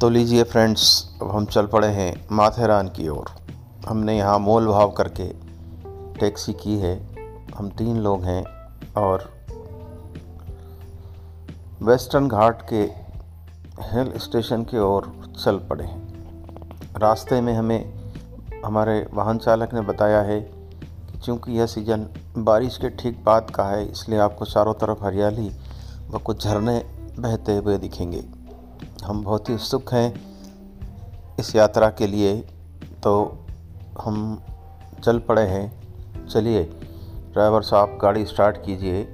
तो लीजिए फ्रेंड्स, अब हम चल पड़े हैं माथेरान की ओर। हमने यहाँ मोल भाव करके टैक्सी की है। हम तीन लोग हैं और वेस्टर्न घाट के हिल स्टेशन की ओर चल पड़े हैं। रास्ते में हमें, हमारे वाहन चालक ने बताया है कि चूँकि यह सीज़न बारिश के ठीक बाद का है, इसलिए आपको चारों तरफ़ हरियाली व कुछ झरने बहते हुए दिखेंगे। हम बहुत ही उत्सुक हैं इस यात्रा के लिए। तो हम चल पड़े हैं। चलिए, ड्राइवर साहब, गाड़ी स्टार्ट कीजिए।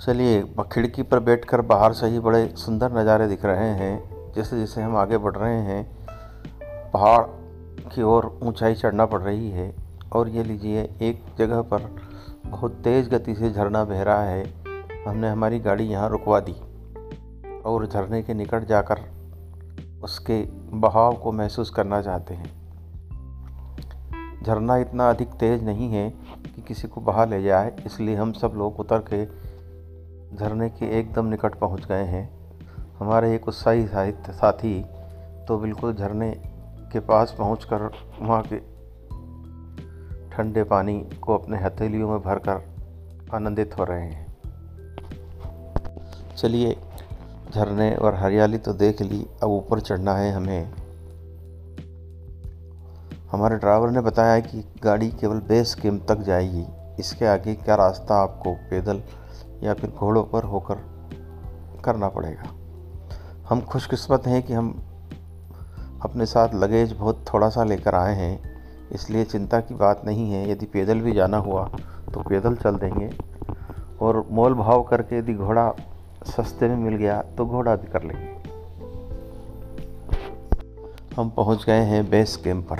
चलिए खिड़की पर बैठकर बाहर से ही बड़े सुंदर नज़ारे दिख रहे हैं। जैसे जैसे हम आगे बढ़ रहे हैं, पहाड़ की ओर ऊंचाई चढ़ना पड़ रही है। और ये लीजिए, एक जगह पर बहुत तेज़ गति से झरना बह रहा है। हमने हमारी गाड़ी यहाँ रुकवा दी और झरने के निकट जाकर उसके बहाव को महसूस करना चाहते हैं। झरना इतना अधिक तेज़ नहीं है कि किसी को बहा ले जाए, इसलिए हम सब लोग उतर के झरने के एकदम निकट पहुँच गए हैं। हमारे एक उत्साही साथी तो बिल्कुल झरने के पास पहुंचकर वहाँ के ठंडे पानी को अपने हथेलियों में भरकर आनंदित हो रहे हैं। चलिए, झरने और हरियाली तो देख ली, अब ऊपर चढ़ना है हमें। हमारे ड्राइवर ने बताया कि गाड़ी केवल बेस कैंप तक जाएगी। इसके आगे क्या रास्ता आपको पैदल या फिर घोड़ों पर होकर करना पड़ेगा? हम खुशकिस्मत हैं कि हम अपने साथ लगेज बहुत थोड़ा सा लेकर आए हैं। इसलिए चिंता की बात नहीं है। यदि पैदल भी जाना हुआ तो पैदल चल देंगे। और मोल भाव करके यदि घोड़ा सस्ते में मिल गया तो घोड़ा भी कर लेंगे। हम पहुँच गए हैं बेस कैंप पर।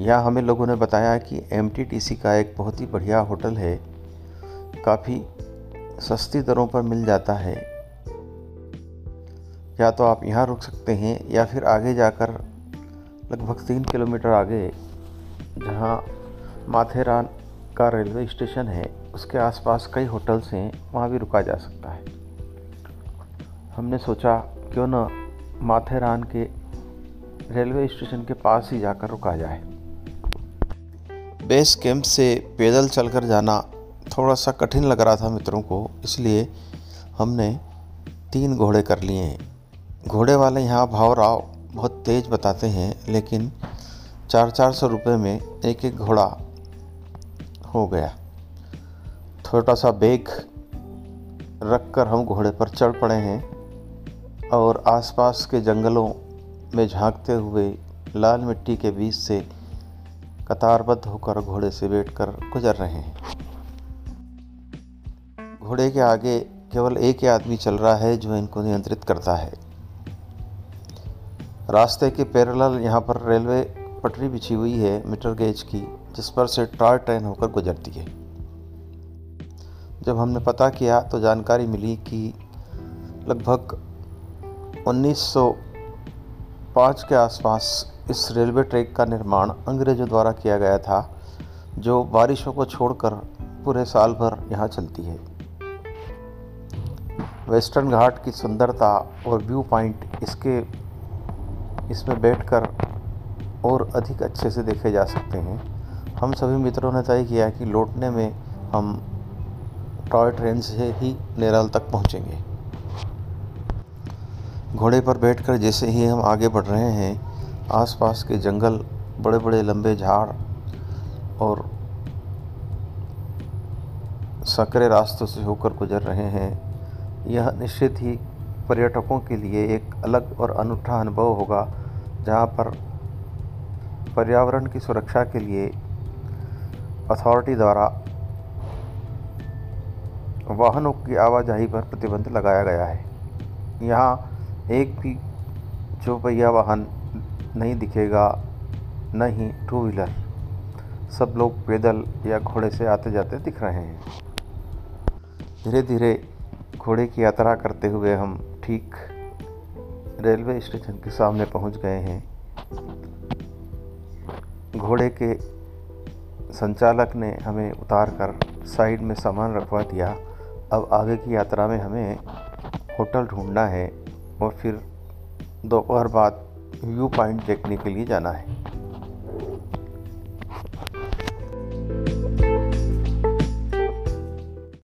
यहाँ हमें लोगों ने बताया कि एमटीटीसी का एक बहुत ही बढ़िया होटल है। काफ़ी सस्ती दरों पर मिल जाता है। या तो आप यहाँ रुक सकते हैं, या फिर आगे जाकर लगभग तीन किलोमीटर आगे, जहाँ माथेरान का रेलवे स्टेशन है, उसके आसपास कई होटल्स हैं, वहाँ भी रुका जा सकता है। हमने सोचा, क्यों न माथेरान के रेलवे स्टेशन के पास ही जाकर रुका जाए। बेस कैंप से पैदल चलकर जाना थोड़ा सा कठिन लग रहा था मित्रों को, इसलिए हमने तीन घोड़े कर लिए हैं। घोड़े वाले यहाँ, भाव राव बहुत तेज़ बताते हैं, लेकिन चार चार सौ रुपये में एक एक घोड़ा हो गया। छोटा सा बेग रख कर हम घोड़े पर चढ़ पड़े हैं और आसपास के जंगलों में झांकते हुए लाल मिट्टी के बीच से कतारबद्ध होकर घोड़े से बैठकर गुजर रहे हैं। घोड़े के आगे केवल एक ही आदमी चल रहा है जो इनको नियंत्रित करता है। रास्ते के पैरेलल यहाँ पर रेलवे पटरी बिछी हुई है मीटर गेज की, जिस पर से टॉय ट्रेन होकर गुजरती है। जब हमने पता किया तो जानकारी मिली कि लगभग 1905 के आसपास इस रेलवे ट्रैक का निर्माण अंग्रेज़ों द्वारा किया गया था, जो बारिशों को छोड़कर पूरे साल भर यहाँ चलती है। वेस्टर्न घाट की सुंदरता और व्यू पॉइंट इसके इसमें बैठकर और अधिक अच्छे से देखे जा सकते हैं। हम सभी मित्रों ने तय किया कि लौटने में हम टॉय ट्रेन से ही नेरल तक पहुँचेंगे। घोड़े पर बैठकर जैसे ही हम आगे बढ़ रहे हैं, आसपास के जंगल बड़े बड़े लंबे झाड़ और सकरे रास्तों से होकर गुजर रहे हैं, यह निश्चित ही पर्यटकों के लिए एक अलग और अनूठा अनुभव होगा, जहाँ पर पर्यावरण की सुरक्षा के लिए अथॉरिटी द्वारा वाहनों की आवाजाही पर प्रतिबंध लगाया गया है। यहाँ एक भी जो पहिया वाहन नहीं दिखेगा, न ही टू व्हीलर सब लोग पैदल या घोड़े से आते जाते दिख रहे हैं। धीरे धीरे घोड़े की यात्रा करते हुए हम ठीक रेलवे स्टेशन के सामने पहुँच गए हैं। घोड़े के संचालक ने हमें उतार कर साइड में सामान रखवा दिया। अब आगे की यात्रा में हमें होटल ढूंढना है और फिर दोपहर बाद व्यू पॉइंट देखने के लिए जाना है।